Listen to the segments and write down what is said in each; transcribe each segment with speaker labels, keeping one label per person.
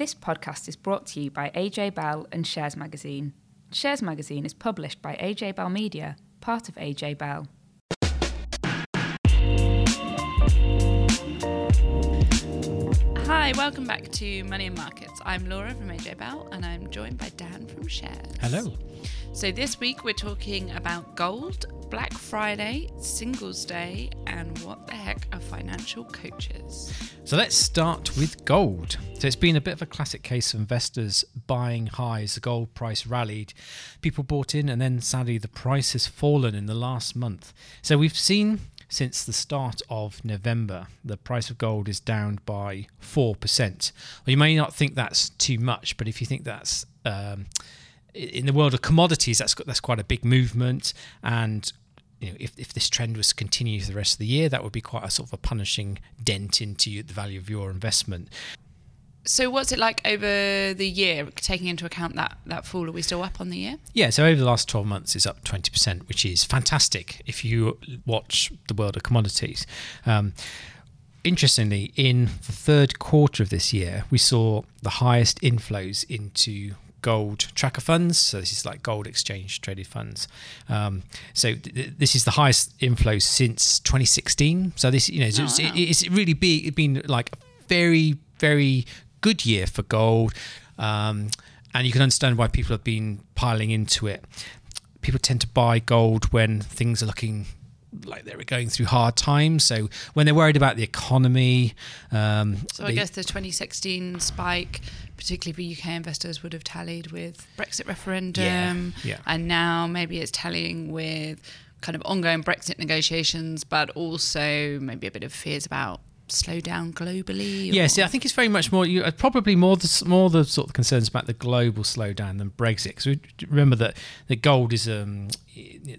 Speaker 1: This podcast is brought to you by AJ Bell and Shares Magazine. Shares Magazine is published by AJ Bell Media, part of AJ Bell.
Speaker 2: Hi, welcome back to Money and Markets. I'm Laura from AJ Bell and I'm joined by Dan from Shares.
Speaker 3: Hello.
Speaker 2: So, this week we're talking about gold, Black Friday, Singles Day, and what the heck are financial coaches?
Speaker 3: So let's start with gold. So it's been a bit of a classic case of investors buying high as the gold price rallied. People bought in, and then sadly, the price has fallen in the last month. So we've seen since the start of November, the price of gold is down by 4%. Well, you may not think that's too much, but if you think that's um, in the world of commodities, that's that's quite a big movement. And you know, if, if this trend was to continue for the rest of the year, that would be quite a sort of a punishing dent into the value of your investment.
Speaker 2: So, what's it like over the year, taking into account that that fall? Are we still up on the year?
Speaker 3: Yeah, so over the last 12 months, it's up 20%, which is fantastic if you watch the world of commodities. Um, interestingly, in the third quarter of this year, we saw the highest inflows into gold tracker funds. So this is like gold exchange traded funds. Um, so th- this is the highest inflows since 2016. So this, you know, oh, it's, wow. it, it's really be, been like a very, very good year for gold. Um, and you can understand why people have been piling into it. People tend to buy gold when things are looking like they were going through hard times. So when they're worried about the economy, um,
Speaker 2: so I guess the 2016 spike, particularly for UK investors, would have tallied with Brexit referendum,
Speaker 3: yeah, yeah.
Speaker 2: and now maybe it's tallying with kind of ongoing Brexit negotiations, but also maybe a bit of fears about slow down globally?
Speaker 3: Or? Yes, yeah, I think it's very much more you, uh, probably more the more the sort of concerns about the global slowdown than Brexit. Because remember that the gold is um,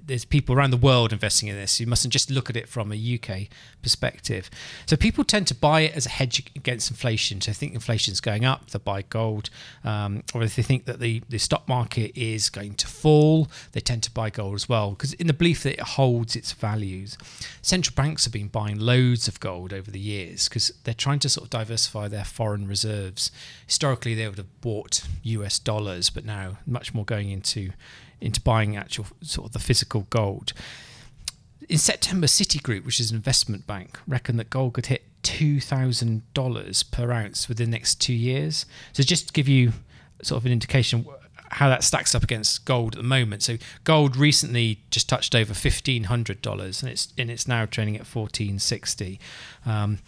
Speaker 3: there's people around the world investing in this. You mustn't just look at it from a UK perspective. So people tend to buy it as a hedge against inflation. So they think inflation is going up, they buy gold, um, or if they think that the the stock market is going to fall, they tend to buy gold as well because in the belief that it holds its values. Central banks have been buying loads of gold over the years because they're trying to sort of diversify their foreign reserves. Historically, they would have bought US dollars, but now much more going into into buying actual sort of the physical gold. In September, Citigroup, which is an investment bank, reckoned that gold could hit two thousand dollars per ounce within the next two years. So just to give you sort of an indication how that stacks up against gold at the moment. So gold recently just touched over fifteen hundred dollars, and it's and it's now trading at fourteen sixty. Um,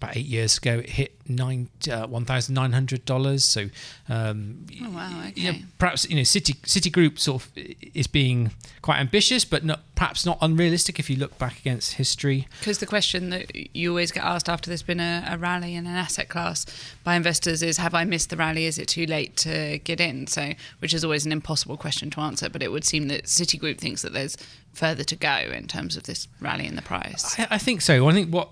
Speaker 3: about eight years ago, it hit nine uh, one thousand nine hundred dollars. So,
Speaker 2: um, oh wow, okay. You
Speaker 3: know, perhaps you know, City Citigroup sort of is being quite ambitious, but not perhaps not unrealistic if you look back against history.
Speaker 2: Because the question that you always get asked after there's been a, a, rally in an asset class by investors is, "Have I missed the rally? Is it too late to get in?" So, which is always an impossible question to answer. But it would seem that Citigroup thinks that there's further to go in terms of this rally in the price.
Speaker 3: I, I think so. I think what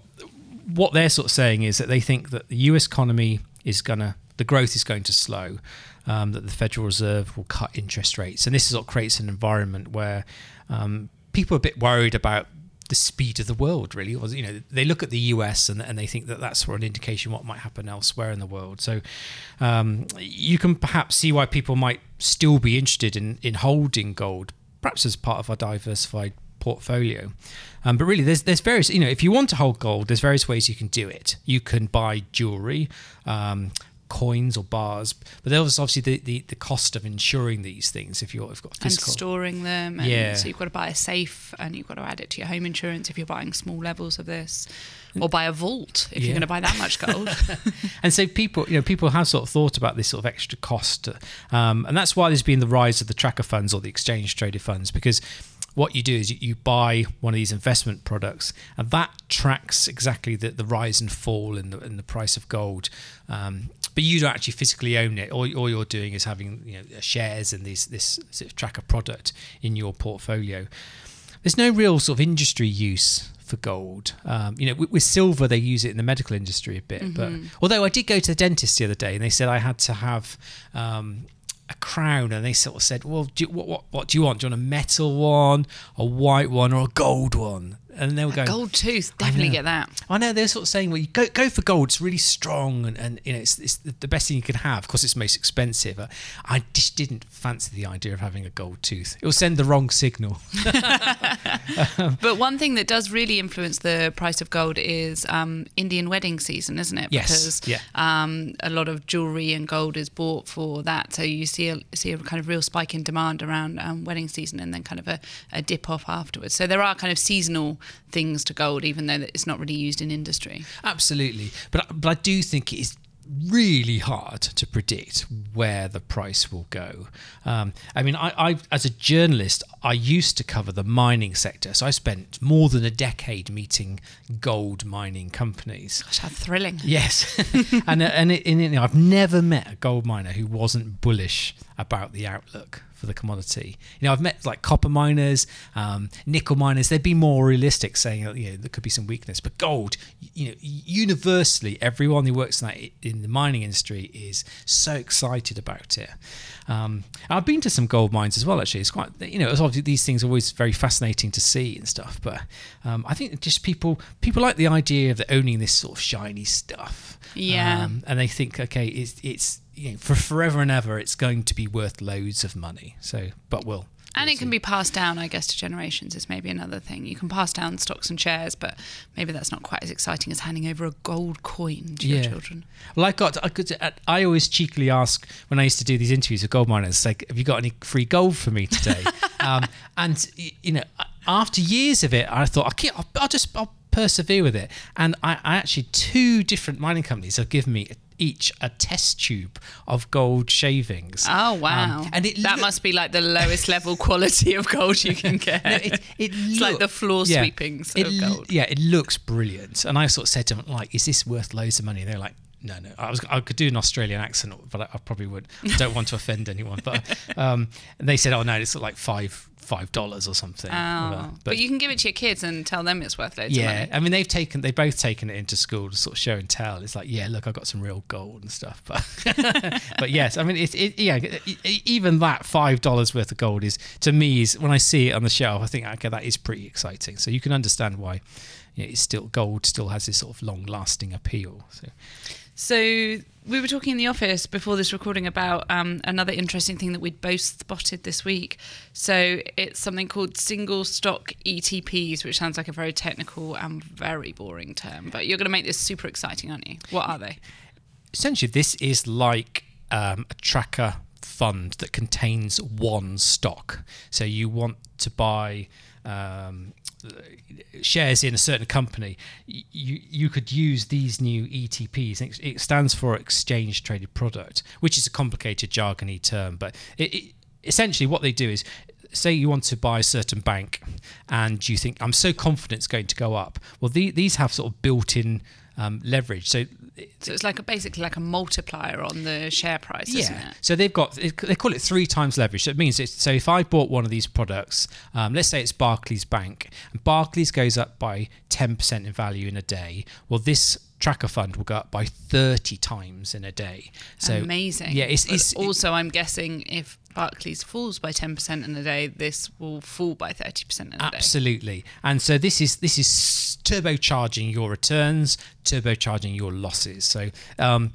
Speaker 3: what they're sort of saying is that they think that the US economy is going to, the growth is going to slow, um, that the Federal Reserve will cut interest rates. And this is what creates an environment where um, people are a bit worried about the speed of the world, really. Or, You know, they look at the US and, and they think that that's for an indication what might happen elsewhere in the world. So um, you can perhaps see why people might still be interested in, in holding gold, perhaps as part of a diversified portfolio. Um, but really, there's there's various. You know, if you want to hold gold, there's various ways you can do it. You can buy jewelry. Um, coins or bars but there's obviously the, the, the cost of insuring these things if you're if got physical.
Speaker 2: and storing them and yeah so you've got to buy a safe and you've got to add it to your home insurance if you're buying small levels of this or buy a vault if yeah. you're going to buy that much gold
Speaker 3: and so people you know people have sort of thought about this sort of extra cost um, and that's why there's been the rise of the tracker funds or the exchange traded funds because what you do is you, you, buy one of these investment products, and that tracks exactly the, the rise and fall in the in the price of gold. Um, but you don't actually physically own it. All, all you're doing is having you know, shares in these this sort of tracker product in your portfolio. There's no real sort of industry use for gold. Um, you know, with, with, silver they use it in the medical industry a bit. Mm-hmm. But although I did go to the dentist the other day and they said I had to have um, a crown and they sort of said, well, you, what, what, what do you want? Do you want a metal one, a white one, or a gold one? And they were going
Speaker 2: Gold tooth, definitely get that.
Speaker 3: I know they're sort of saying, well, you go go for gold. It's really strong, and, and you know it's, it's the best thing you can have. Of course, it's most expensive. I just didn't fancy the idea of having a gold tooth. It will send the wrong signal.
Speaker 2: But one thing that does really influence the price of gold is um, Indian wedding season, isn't it?
Speaker 3: Yes,
Speaker 2: Because
Speaker 3: yeah.
Speaker 2: um, a lot of jewelry and gold is bought for that. So you see a, see a kind of real spike in demand around um, wedding season and then kind of a, a dip off afterwards. So there are kind of seasonal things to gold, even though it's not really used in industry.
Speaker 3: Absolutely, but but I do think it is really hard to predict where the price will go. Um, I mean, I, I as a journalist, I used to cover the mining sector, so I spent more than a decade meeting gold mining companies.
Speaker 2: Gosh, how thrilling.
Speaker 3: Yes, and and, it, and know, I've never met a gold miner who wasn't bullish about the outlook for the commodity. You know, I've met like copper miners, um, nickel miners. They'd be more realistic, saying that you know there could be some weakness. But gold, you know, universally, everyone who works in that in the mining industry is so excited about it. Um, I've been to some gold mines as well. Actually, it's quite you know, it's obviously these things are always very fascinating to see and stuff. But um, I think just people people like the idea of owning this sort of shiny stuff.
Speaker 2: Yeah.
Speaker 3: Um, and they think, okay, it's it's you know, for forever and ever, it's going to be worth loads of money. So, but we'll.
Speaker 2: And
Speaker 3: we'll
Speaker 2: it can be passed down, I guess, to generations is maybe another thing. You can pass down stocks and shares, but maybe that's not quite as exciting as handing over a gold coin to your children.
Speaker 3: Well, I got. I could. I always cheekily ask when I used to do these interviews with gold miners, like, "Have you got any free gold for me today?" um, and you know, after years of it, I thought, "I can't. I'll, I'll just. I'll persevere with it." And I, I actually two different mining companies have given me each a test tube of gold shavings.
Speaker 2: Oh, wow.
Speaker 3: Um, and it
Speaker 2: that
Speaker 3: look-
Speaker 2: must be like the lowest level quality of gold you can get.
Speaker 3: No, it, it
Speaker 2: it's like the floor
Speaker 3: yeah.
Speaker 2: sweepings
Speaker 3: It
Speaker 2: of gold.
Speaker 3: Yeah, it looks brilliant. And I sort of said to them, like, is this worth loads of money? And they're like, no, no. I was I could do an Australian accent, but I, I probably would. I don't want to offend anyone. But um, and they said, oh no, it's like five five dollars or something.
Speaker 2: Oh. But, you can give it to your kids and tell them it's worth loads
Speaker 3: yeah,
Speaker 2: of money.
Speaker 3: I mean they've taken they both taken it into school to sort of show and tell. It's like, yeah, look, I got some real gold and stuff. But but yes, I mean it's it, yeah, even that five dollars worth of gold is to me is when I see it on the shelf, I think okay, that is pretty exciting. So you can understand why it's still gold still has this sort of long lasting appeal. So
Speaker 2: So we were talking in the office before this recording about um, another interesting thing that we'd both spotted this week. So it's something called single stock ETPs, which sounds like a very technical and very boring term. But you're going to make this super exciting, aren't you? What are they?
Speaker 3: essentially this is like um, a tracker fund that contains one stock so you want to buy um, shares in a certain company you you could use these new ETPs It- stands for exchange traded product which is a complicated jargony term but it, it, essentially what they do is say you want to buy a certain bank and you think I'm so confident it's going to go up. Well the, these have sort of built-in um, leverage so
Speaker 2: So it's like a, basically like a multiplier on the share price, isn't it?
Speaker 3: so they've got they call it three times leverage. So it means it's, so if I bought one of these products, um, let's say it's Barclays Bank, and Barclays goes up by ten percent in value in a day. Well, this tracker fund will go up by thirty times in a day. So
Speaker 2: Amazing.
Speaker 3: Yeah, it's, it's
Speaker 2: also I'm guessing if Barclays falls by 10% in a day, this will fall by 30% in a day.
Speaker 3: Absolutely. And so this is this is turbocharging your returns, turbocharging your losses. So um,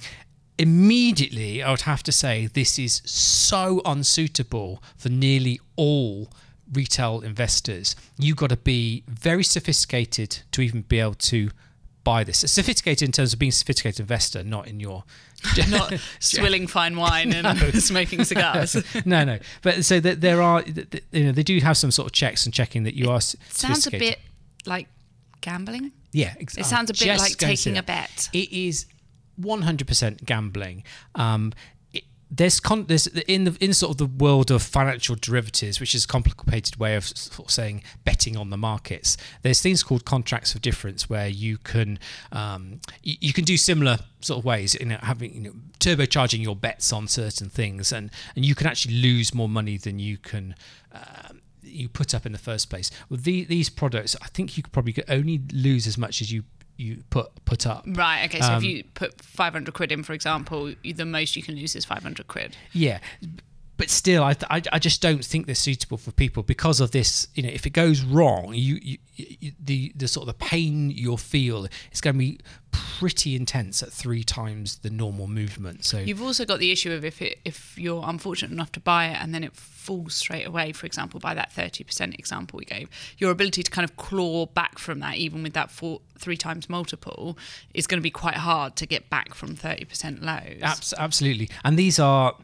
Speaker 3: immediately, I would have to say this is so unsuitable for nearly all retail investors. You've got to be very sophisticated to even be able to buy this. Sophisticated in terms of being a sophisticated investor, not in your
Speaker 2: Not swilling fine wine and smoking cigars.
Speaker 3: no, no. But so that there are, you know, they do have some sort of checks and checking that you are
Speaker 2: Sounds a bit like gambling.
Speaker 3: Yeah, exactly.
Speaker 2: It sounds a bit like
Speaker 3: going to say
Speaker 2: taking a bet.
Speaker 3: It is 100% gambling. Um, it, there's, con- there's in the in sort of the world of financial derivatives, which is a complicated way of sort of saying betting on the markets. There's things called contracts of difference where you can um, you, you can do similar sort of ways in having you know turbocharging your bets on certain things, and and you can actually lose more money than you can. Um, you put up in the first place. With the, these products, I think you could probably only lose as much as you you put put up.
Speaker 2: Right. Okay. So if
Speaker 3: Um,
Speaker 2: you put 500 quid in, for example, the most you can lose is 500 quid.
Speaker 3: Yeah. But still, I, I, I just don't think they're suitable for people because of this. You know, if it goes wrong, you, you, you the the sort of the pain you'll feel is going to be pretty intense at three times the normal movement. So
Speaker 2: You've also got the issue of if it, if you're unfortunate enough to buy it and then it falls straight away, for example, by that 30% example we gave, your ability to kind of claw back from that, even with that four, three times multiple, is going to be quite hard to get back from 30% lows.
Speaker 3: Abs- absolutely, and these are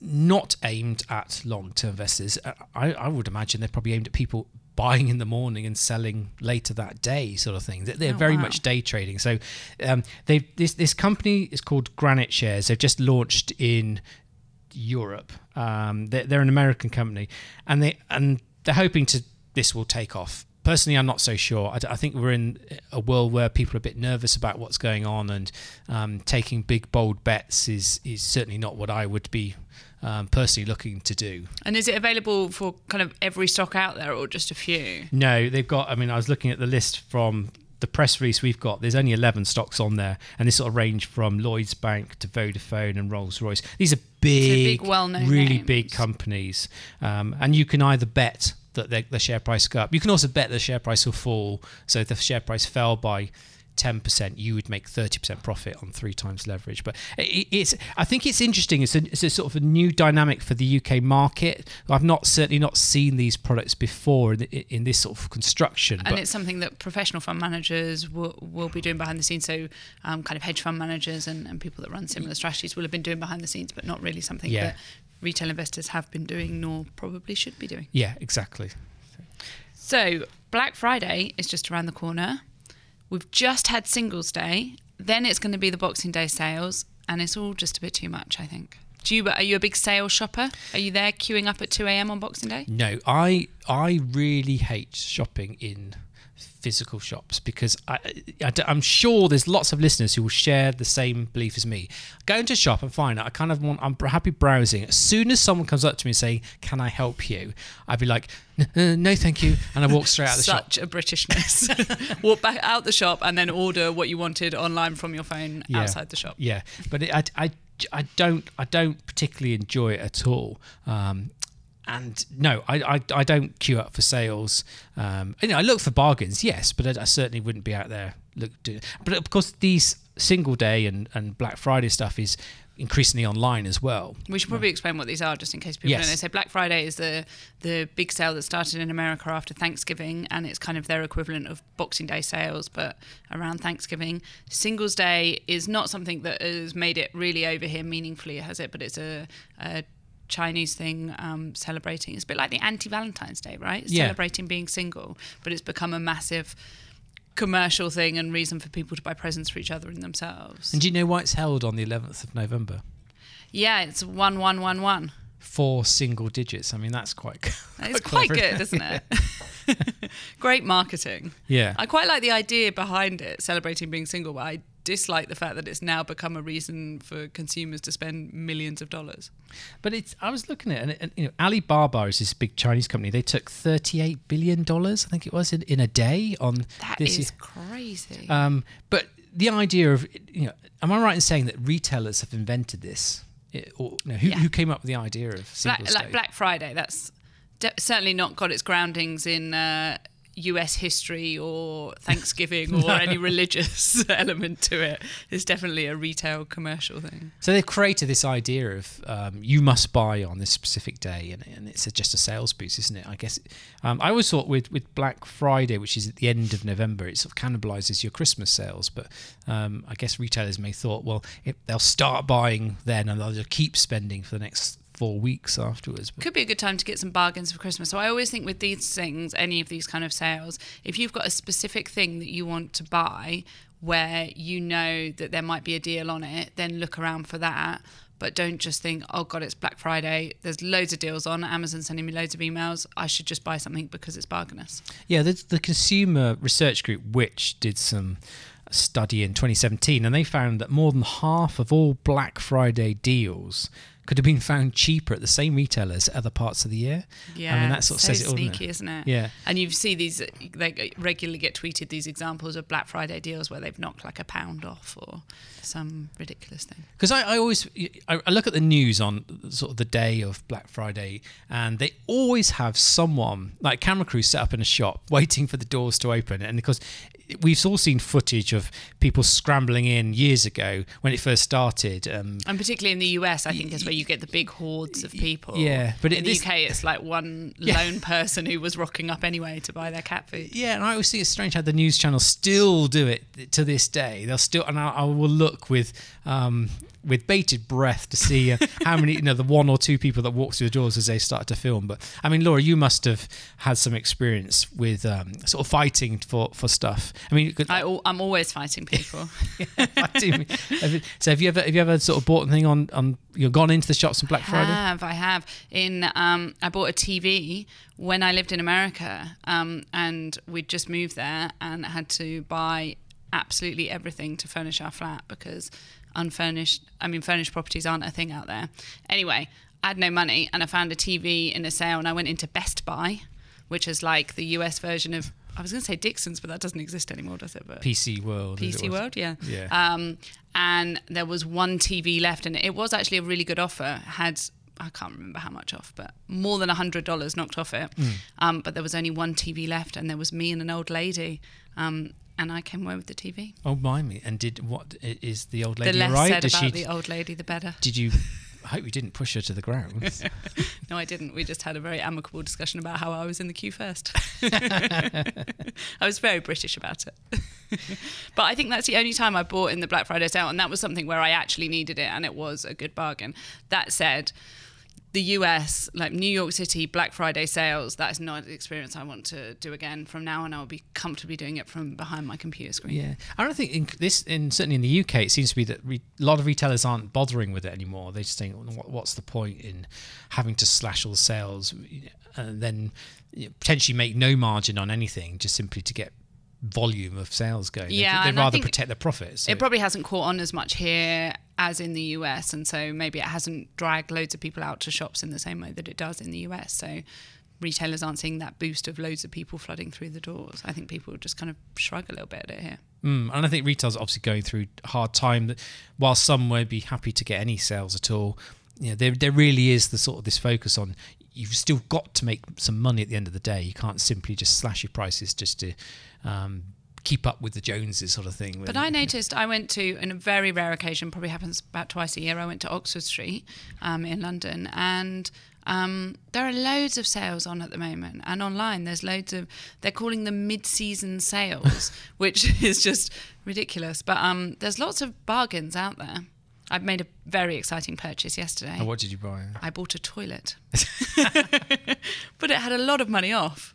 Speaker 3: not aimed at long-term investors. Uh, I, I would imagine they're probably aimed at people buying in the morning and selling later that day, sort of thing. They're, they're
Speaker 2: Oh,
Speaker 3: very
Speaker 2: wow.
Speaker 3: much day trading. So um, they this this company is called Granite Shares. They've just launched in Europe. Um, they're, they're an American company, and they and they're hoping to this will take off. Personally, I'm not so sure. I think we're in a world where people are a bit nervous about what's going on, and um, taking big bold bets is is certainly not what I would be um, personally looking to do.
Speaker 2: And is it available for kind of every stock out there or just a few?
Speaker 3: No, they've got. I mean, I was looking at the list from the press release we've got. There's only 11 stocks on there, and they sort of range from Lloyd's Bank to Vodafone and Rolls Royce. These are big,
Speaker 2: big, well-known
Speaker 3: really
Speaker 2: names.
Speaker 3: big companies, um, and you can either bet that the, the share price go up. You can also bet the share price will fall. So if the share price fell by 10%, you would make 30% profit on three times leverage. But it, it's, I think it's interesting. It's a, it's a sort of a new dynamic for the UK market. I've not certainly not seen these products before in, in this sort of construction.
Speaker 2: And it's something that professional fund managers will, will be doing behind the scenes. So, um, kind of hedge fund managers and, and people that run similar strategies will have been doing behind the scenes, but not really something
Speaker 3: Yeah.
Speaker 2: that retail investors have been doing, nor probably should be doing.
Speaker 3: yeah, exactly.
Speaker 2: So, Black Friday is just around the corner. We've just had Singles Day. Then it's going to be the Boxing Day sales, and it's all just a bit too much, I think. Do you are you a big sales shopper? Are you there queuing up at two a.m. on Boxing Day?
Speaker 3: No, I I really hate shopping in physical shops because I, I am sure there's lots of listeners who will share the same belief as me. Go into a shop and find it. I kind of want. I'm happy browsing. As soon as someone comes up to me and say, "Can I help you?" I'd be like, uh, "No, thank you," and I walk straight out of the shop.
Speaker 2: Such a Britishness. Walk back out the shop and then order what you wanted online from your phone
Speaker 3: Yeah.
Speaker 2: outside the shop.
Speaker 3: Yeah, but it, I, I, I don't I don't particularly enjoy it at all. Um, and no, I, I, I don't queue up for sales. Um, you know, I look for bargains, yes, but I, I certainly wouldn't be out there look. Do, but of course, these single day and, and Black Friday stuff is increasingly online as well.
Speaker 2: We should probably explain what these are, just in case people
Speaker 3: Yes.
Speaker 2: don't know. So Black Friday is the the big sale that started in America after Thanksgiving, and it's kind of their equivalent of Boxing Day sales, but around Thanksgiving. Singles Day is not something that has made it really over here meaningfully, has it? But it's a, a Chinese thing um, celebrating. It's a bit like the anti Valentine's Day, right?
Speaker 3: Yeah.
Speaker 2: Celebrating being single, but it's become a massive commercial thing and reason for people to buy presents for each other and themselves.
Speaker 3: And do you know why it's held on the 11th of November?
Speaker 2: yeah, it's one one one one.
Speaker 3: Four single digits. I mean, that's quite. good.
Speaker 2: It's quite good, isn't it? Great marketing.
Speaker 3: Yeah.
Speaker 2: I quite like the idea behind it, celebrating being single, but I dislike the fact that it's now become a reason for consumers to spend millions of dollars.
Speaker 3: But it's. I was looking at it, and, and you know, Alibaba is this big Chinese company. They took thirty-eight billion dollars, I think it was, in, in a day on
Speaker 2: That
Speaker 3: this.
Speaker 2: is crazy.
Speaker 3: Um, but the idea of, you know, am I right in saying that retailers have invented this? It- or no, who,
Speaker 2: Yeah.
Speaker 3: who came up with the idea of
Speaker 2: Black, like Black Friday, that's de- certainly not got its groundings in uh, US history or Thanksgiving or any religious element to it. It's definitely a retail commercial thing.
Speaker 3: So they've created this idea of um, you must buy on this specific day, and, and it's a, just a sales boost, isn't it? I guess. Um, I always thought with with Black Friday, which is at the end of November, it sort of cannibalizes your Christmas sales. But um, I guess retailers may thought, well, if they'll start buying then, and they'll just keep spending for the next four weeks afterwards. But
Speaker 2: could be a good time to get some bargains for Christmas. So I always think with these things, any of these kind of sales, if you've got a specific thing that you want to buy where you know that there might be a deal on it, then look around for that. But don't just think, oh God, it's Black Friday. There's loads of deals on. Amazon sending me loads of emails. I should just buy something because it's bargainous.
Speaker 3: Yeah, the, the consumer research group, which did some study in 2017, and they found that more than half of all Black Friday deals could have been found cheaper at the same retailers at other parts of the year.
Speaker 2: Yeah,
Speaker 3: I mean that sort of
Speaker 2: so
Speaker 3: says it all.
Speaker 2: sneaky, isn't it?
Speaker 3: Yeah.
Speaker 2: and you see these like regularly get tweeted these examples of Black Friday deals where they've knocked like a pound off or some ridiculous thing.
Speaker 3: Because I, I always I, I look at the news on sort of the day of Black Friday, and they always have someone like camera crews set up in a shop waiting for the doors to open. And because we've all seen footage of people scrambling in years ago when it first started. Um,
Speaker 2: And particularly in the US, I think is where you get the big hordes of people.
Speaker 3: Yeah, but
Speaker 2: in
Speaker 3: it-
Speaker 2: the
Speaker 3: this-
Speaker 2: UK, it's like one lone person who was rocking up anyway to buy their cat food.
Speaker 3: Yeah, and I always think it's strange how the news channels still do it to this day. They'll still, and I, I will look with um, with bated breath to see uh, how many, you know, the one or two people that walk through the doors as they start to film. But I mean, Laura, you must have had some experience with um, sort of fighting for for stuff. I mean, could-
Speaker 2: I, I'm always fighting people.
Speaker 3: fighting- so have you ever have you ever sort of bought anything on on you know, gone into the shops on Black Friday?
Speaker 2: I have I have in um, I bought a TV when I lived in America um, and we'd just moved there and had to buy absolutely everything to furnish our flat because unfurnished I mean furnished properties aren't a thing out there anyway I had no money and I found a TV in a sale and I went into Best Buy which is like the US version of I was going to say Dixon's but that doesn't exist anymore does it but
Speaker 3: PC World.
Speaker 2: PC. World, yeah.
Speaker 3: Yeah.
Speaker 2: Um, and there was one TV left, and it was actually a really good offer. Had I can't remember how much off, but more than hundred dollars knocked off it.
Speaker 3: Hmm.
Speaker 2: Um, but there was only one TV left, and there was me and an old lady. Um, and I came away with the TV.
Speaker 3: Oh, mind me! And did what is the old lady?
Speaker 2: The less
Speaker 3: alright?
Speaker 2: said
Speaker 3: Does
Speaker 2: about
Speaker 3: she?
Speaker 2: the old lady, the better.
Speaker 3: Did you? I hope you didn't push her to the ground.
Speaker 2: No, I didn't. We just had a very amicable discussion about how I was in the queue first. I was very British about it. but I think that's the only time I bought in the Black Friday sale, and that was something where I actually needed it, and it was a good bargain. That said, the US, like New York City Black Friday sales, that is not an experience I want to do again. From now on, I'll be comfortably doing it from behind my computer screen.
Speaker 3: Yeah, I don't think in this, in certainly in the UK, it seems to be that re, a lot of retailers aren't bothering with it anymore. They're just saying, what, what's the point in having to slash all the sales and then potentially make no margin on anything just simply to get volume of sales going? They-
Speaker 2: Yeah,
Speaker 3: they'd
Speaker 2: and I
Speaker 3: rather protect their profits. so-
Speaker 2: It probably hasn't caught on as much here as in the US, and so maybe it hasn't dragged loads of people out to shops in the same way that it does in the US. So retailers aren't seeing that boost of loads of people flooding through the doors. I think people just kind of shrug a little bit at it here.
Speaker 3: Mm, and I think retail's obviously going through a hard time. That while some may be happy to get any sales at all, you know, there there really is the sort of this focus on you've still got to make some money at the end of the day. You can't simply just slash your prices just to um, keep up with the Joneses sort of thing.
Speaker 2: But I noticed I went to, on a very rare occasion, probably happens about twice a year, I went to Oxford Street um, in London and um, there are loads of sales on at the moment. And online, there's loads of, they're calling them mid season sales, which is just ridiculous. But um, there's lots of bargains out there. I've made a very exciting purchase yesterday.
Speaker 3: Oh, what did you buy?
Speaker 2: I bought a toilet, but it had a lot of money off.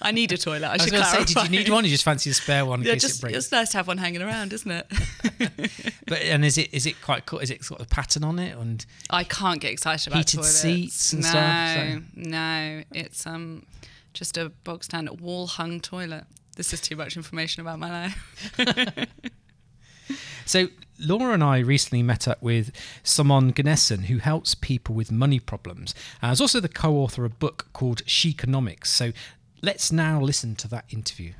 Speaker 2: I need a toilet. I,
Speaker 3: I was
Speaker 2: should
Speaker 3: going to say,
Speaker 2: clarify.
Speaker 3: did you need one? You just fancy a spare one in
Speaker 2: Yeah,
Speaker 3: case
Speaker 2: just,
Speaker 3: it breaks.
Speaker 2: it's nice to have one hanging around, isn't it?
Speaker 3: But and is it is it quite cool? Is it got a pattern on it? And
Speaker 2: I can't get excited about
Speaker 3: Heated
Speaker 2: toilets.
Speaker 3: seats and
Speaker 2: no,
Speaker 3: stuff, so-
Speaker 2: No, it's um just a bog standard wall hung toilet. This is too much information about my life.
Speaker 3: So Laura and I recently met up with Simonne Gnessen, who helps people with money problems. Uh, is also the co-author of a book called Sheconomics. So let's now listen to that interview.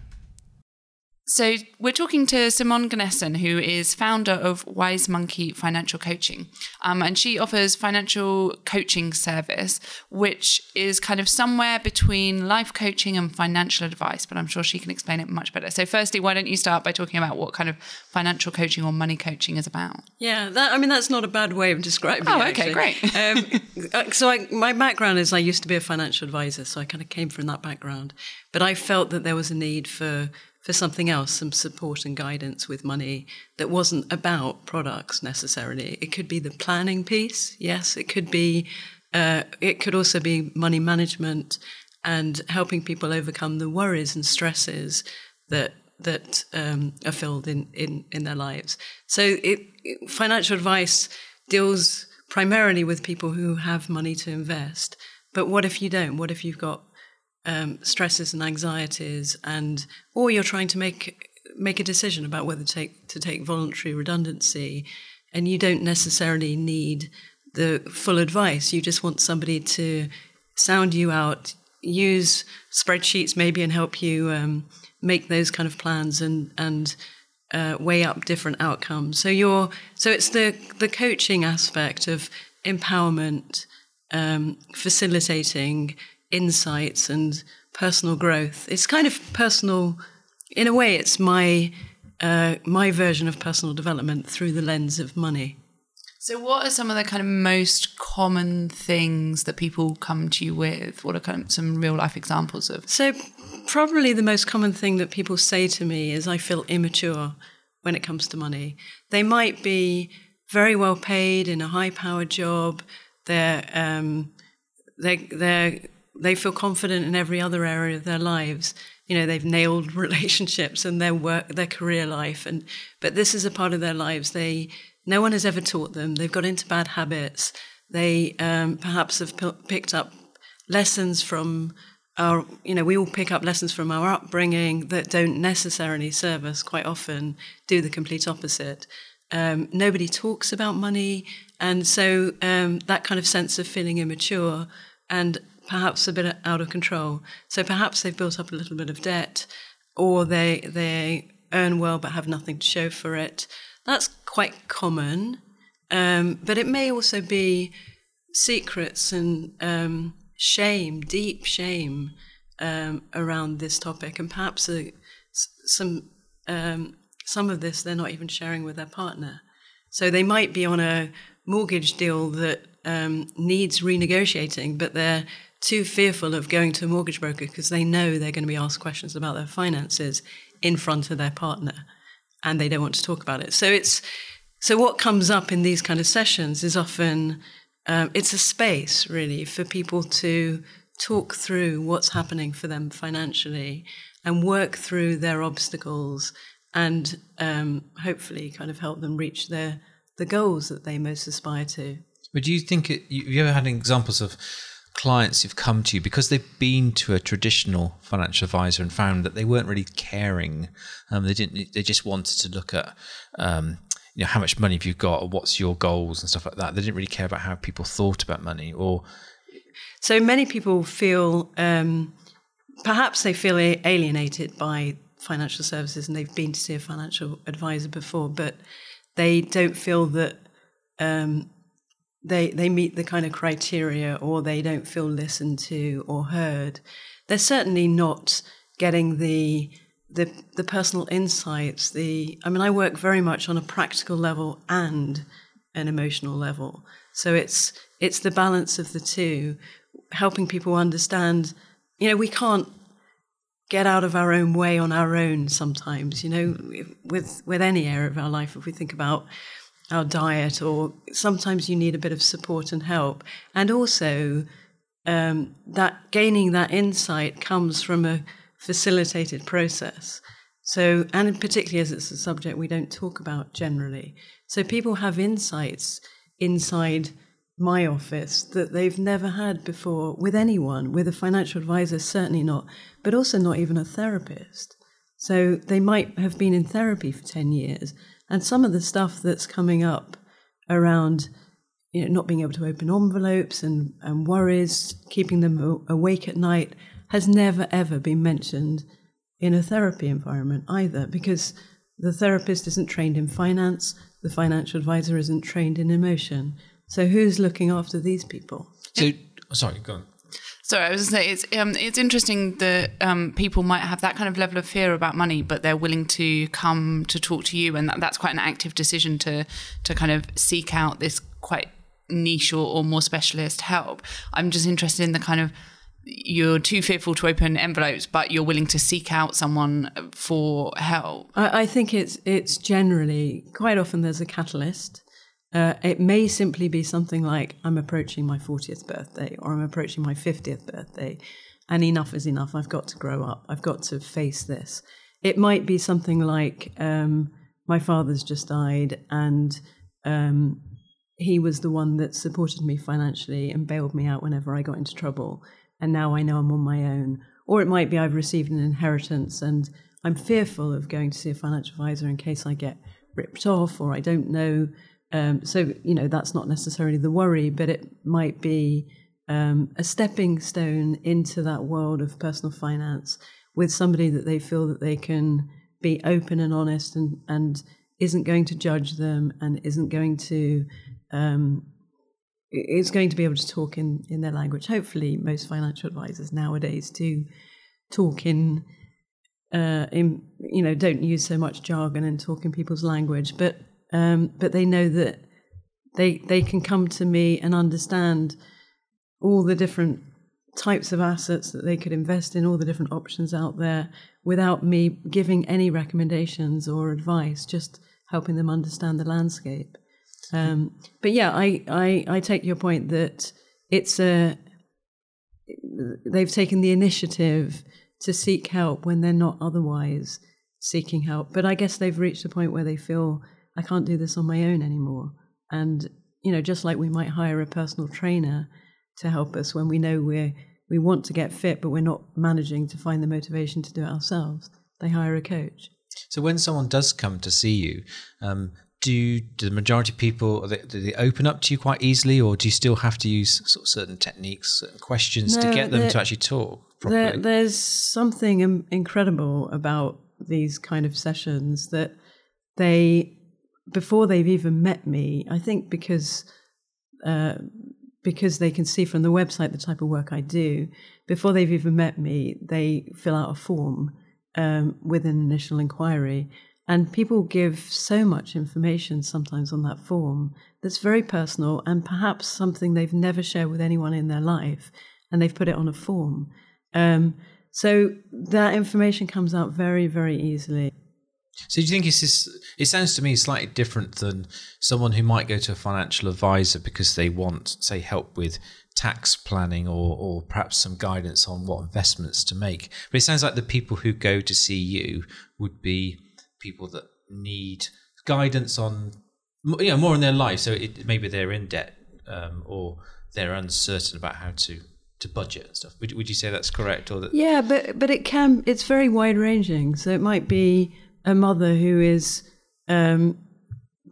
Speaker 2: So we're talking to Simonne Gnessen, who is founder of Wise Monkey Financial Coaching, um, and she offers financial coaching service, which is kind of somewhere between life coaching and financial advice. But I'm sure she can explain it much better. So, firstly, why don't you start by talking about what kind of financial coaching or money coaching is about?
Speaker 4: Yeah, that, I mean that's not a bad way of describing
Speaker 2: Oh,
Speaker 4: it.
Speaker 2: okay,
Speaker 4: actually.
Speaker 2: great.
Speaker 4: um, uh, so I, my background is I used to be a financial advisor, so I kind of came from that background. But I felt that there was a need for for something else, some support and guidance with money that wasn't about products necessarily. It could be the planning piece, yes. It could be, uh, it could also be money management and helping people overcome the worries and stresses that that um, are filled in, in in their lives. So it, financial advice deals primarily with people who have money to invest. But what if you don't? What if you've got um, stresses and anxieties, and or you're trying to make make a decision about whether to take, to take voluntary redundancy, and you don't necessarily need the full advice. You just want somebody to sound you out, use spreadsheets maybe, and help you um, make those kind of plans and and uh, weigh up different outcomes. So you're so it's the the coaching aspect of empowerment, um, facilitating insights and personal growth. It's kind of personal, in a way. It's my uh, my version of personal development through the lens of money.
Speaker 2: So, what are some of the kind of most common things that people come to you with? What are kind of some real life examples of?
Speaker 4: So, probably the most common thing that people say to me is, I feel immature when it comes to money. They might be very well paid in a high powered job. They're, um, they they they feel confident in every other area of their lives. You know, they've nailed relationships and their work, their career life, and but this is a part of their lives. They no one has ever taught them. They've got into bad habits. They um, perhaps have p- picked up lessons from our, you know, we all pick up lessons from our upbringing that don't necessarily serve us. Quite often, do the complete opposite. Um, nobody talks about money, and so um, that kind of sense of feeling immature and perhaps a bit out of control. So perhaps they've built up a little bit of debt, or they they earn well but have nothing to show for it. That's quite common, um, but it may also be secrets and um, shame, deep shame um, around this topic, and perhaps a, some um, some of this they're not even sharing with their partner. So they might be on a mortgage deal that um, needs renegotiating, but they're too fearful of going to a mortgage broker because they know they're going to be asked questions about their finances in front of their partner and they don't want to talk about it. So it's so what comes up in these kind of sessions is often um, it's a space really for people to talk through what's happening for them financially and work through their obstacles and um, hopefully kind of help them reach their the goals that they most aspire to.
Speaker 5: But do you think it, you, have you ever had examples of clients who've come to you because they've been to a traditional financial advisor and found that they weren't really caring. Um, they didn't. They just wanted to look at. Um, you know how much money have you got or what's your goals and stuff like that they didn't really care about how people thought about money or
Speaker 4: so many people feel um, perhaps they feel alienated by financial services and they've been to see a financial advisor before but they don't feel that um, they they meet the kind of criteria or they don't feel listened to or heard they're certainly not getting the the the personal insights the i mean i work very much on a practical level and an emotional level. So it's it's the balance of the two helping people understand you know we can't get out of our own way on our own sometimes you know with with any area of our life if we think about our diet, or sometimes you need a bit of support and help. And also, um, that gaining that insight comes from a facilitated process. So, and particularly as it's a subject we don't talk about generally. So, people have insights inside my office that they've never had before with anyone, with a financial advisor, certainly not, but also not even a therapist. So, they might have been in therapy for 10 years and some of the stuff that's coming up around you know, not being able to open envelopes and, and worries, keeping them awake at night, has never ever been mentioned in a therapy environment either, because the therapist isn't trained in finance, the financial advisor isn't trained in emotion. So who's looking after these people?
Speaker 5: So, oh, sorry, go on.
Speaker 2: Sorry, I was going to say it's um, it's interesting that um, people might have that kind of level of fear about money, but they're willing to come to talk to you, and that, that's quite an active decision to to kind of seek out this quite niche or, or more specialist help. I'm just interested in the kind of you're too fearful to open envelopes, but you're willing to seek out someone for help.
Speaker 4: I, I think it's it's generally quite often there's a catalyst uh, it may simply be something like I'm approaching my 40th birthday or I'm approaching my 50th birthday, and enough is enough. I've got to grow up. I've got to face this. It might be something like um, my father's just died, and um, he was the one that supported me financially and bailed me out whenever I got into trouble. And now I know I'm on my own. Or it might be I've received an inheritance and I'm fearful of going to see a financial advisor in case I get ripped off or I don't know. Um, so, you know, that's not necessarily the worry, but it might be um, a stepping stone into that world of personal finance with somebody that they feel that they can be open and honest and, and isn't going to judge them and isn't going to um, is going to be able to talk in, in their language. Hopefully, most financial advisors nowadays do talk in uh, in you know don't use so much jargon and talk in people's language, but um, but they know that they they can come to me and understand all the different types of assets that they could invest in, all the different options out there, without me giving any recommendations or advice, just helping them understand the landscape. Um, but yeah, I, I, I take your point that it's a they've taken the initiative to seek help when they're not otherwise seeking help. But I guess they've reached a point where they feel I can't do this on my own anymore. And you know, just like we might hire a personal trainer to help us when we know we're we want to get fit, but we're not managing to find the motivation to do it ourselves. They hire a coach.
Speaker 5: So when someone does come to see you, um, do, do the majority of people they, do they open up to you quite easily, or do you still have to use sort of certain techniques, certain questions no, to get them to actually talk properly?
Speaker 4: There, there's something incredible about these kind of sessions that they before they've even met me. I think because uh, because they can see from the website the type of work I do. Before they've even met me, they fill out a form um, with an initial inquiry and people give so much information sometimes on that form that's very personal and perhaps something they've never shared with anyone in their life, and they've put it on a form. Um, so that information comes out very, very easily.
Speaker 5: So do you think it's this, it sounds to me slightly different than someone who might go to a financial advisor because they want, say, help with tax planning or, or perhaps some guidance on what investments to make. But it sounds like the people who go to see you would be people that need guidance on you know more in their life. So it, maybe they're in debt um, or they're uncertain about how to to budget and stuff. Would, would you say that's correct or that?
Speaker 4: Yeah, but but it can it's very wide ranging. So it might be a mother who is um,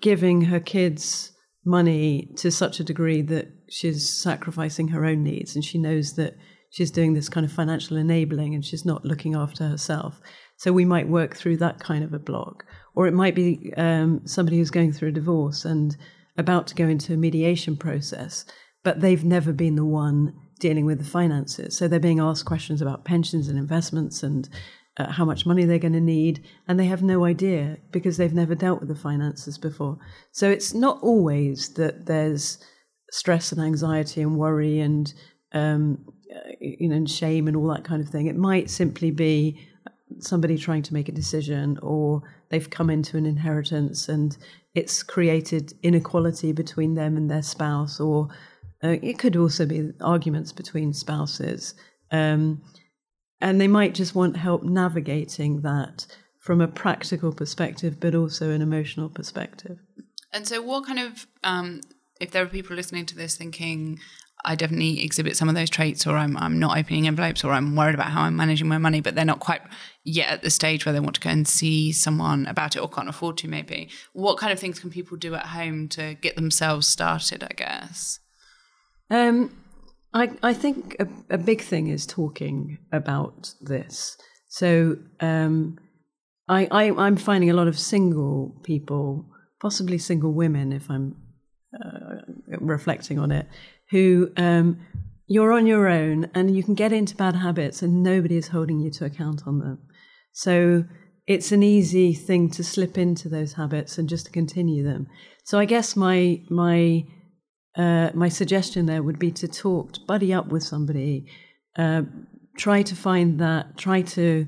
Speaker 4: giving her kids money to such a degree that she's sacrificing her own needs, and she knows that she's doing this kind of financial enabling, and she's not looking after herself. So we might work through that kind of a block. Or it might be um, somebody who's going through a divorce and about to go into a mediation process, but they've never been the one dealing with the finances. So they're being asked questions about pensions and investments and uh, how much money they're going to need, and they have no idea because they've never dealt with the finances before. So it's not always that there's stress and anxiety and worry and um, uh, you know and shame and all that kind of thing. It might simply be somebody trying to make a decision or they've come into an inheritance and it's created inequality between them and their spouse or uh, it could also be arguments between spouses um, and they might just want help navigating that from a practical perspective but also an emotional perspective
Speaker 2: and so what kind of um, if there are people listening to this thinking I definitely exhibit some of those traits, or I'm, I'm not opening envelopes, or I'm worried about how I'm managing my money, but they're not quite yet at the stage where they want to go and see someone about it or can't afford to, maybe. What kind of things can people do at home to get themselves started, I guess?
Speaker 4: Um, I, I think a, a big thing is talking about this. So um, I, I, I'm finding a lot of single people, possibly single women, if I'm uh, reflecting on it, who um, you're on your own and you can get into bad habits and nobody is holding you to account on them. So it's an easy thing to slip into those habits and just to continue them. So I guess my my uh, my suggestion there would be to talk, buddy up with somebody, uh, try to find that, try to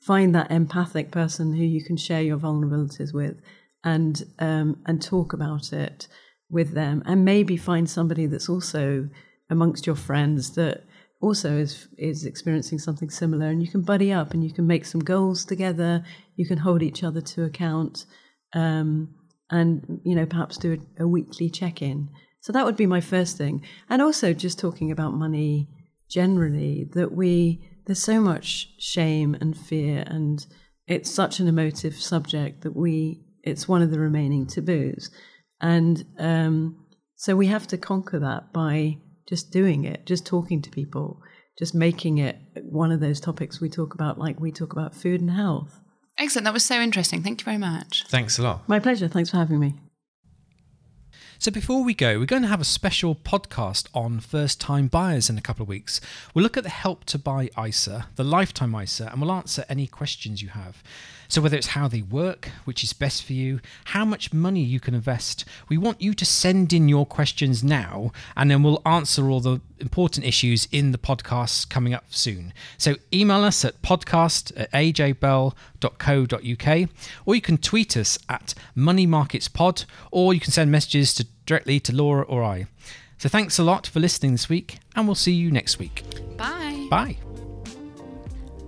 Speaker 4: find that empathic person who you can share your vulnerabilities with, and um, and talk about it with them. And maybe find somebody that's also amongst your friends that also is is experiencing something similar. And you can buddy up and you can make some goals together. You can hold each other to account um, and you know perhaps do a, a weekly check-in so that would be my first thing and also just talking about money generally that we there's so much shame and fear and it's such an emotive subject that we it's one of the remaining taboos, and um, so we have to conquer that by just doing it, just talking to people, just making it one of those topics we talk about, like we talk about food and health.
Speaker 2: Excellent. That was so interesting. Thank you very much.
Speaker 3: Thanks a lot.
Speaker 4: My pleasure. Thanks for having me.
Speaker 3: So before we go, we're going to have a special podcast on first-time buyers in a couple of weeks. We'll look at the Help to Buy ISA, the Lifetime ISA, and we'll answer any questions you have. So whether it's how they work, which is best for you, how much money you can invest, we want you to send in your questions now, and then we'll answer all the important issues in the podcasts coming up soon. So email us at podcast at ajbell.co.uk, or you can tweet us at moneymarketspod, or you can send messages to directly to Laura or I. So thanks a lot for listening this week, and we'll see you next week.
Speaker 2: Bye.
Speaker 3: Bye.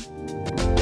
Speaker 1: Música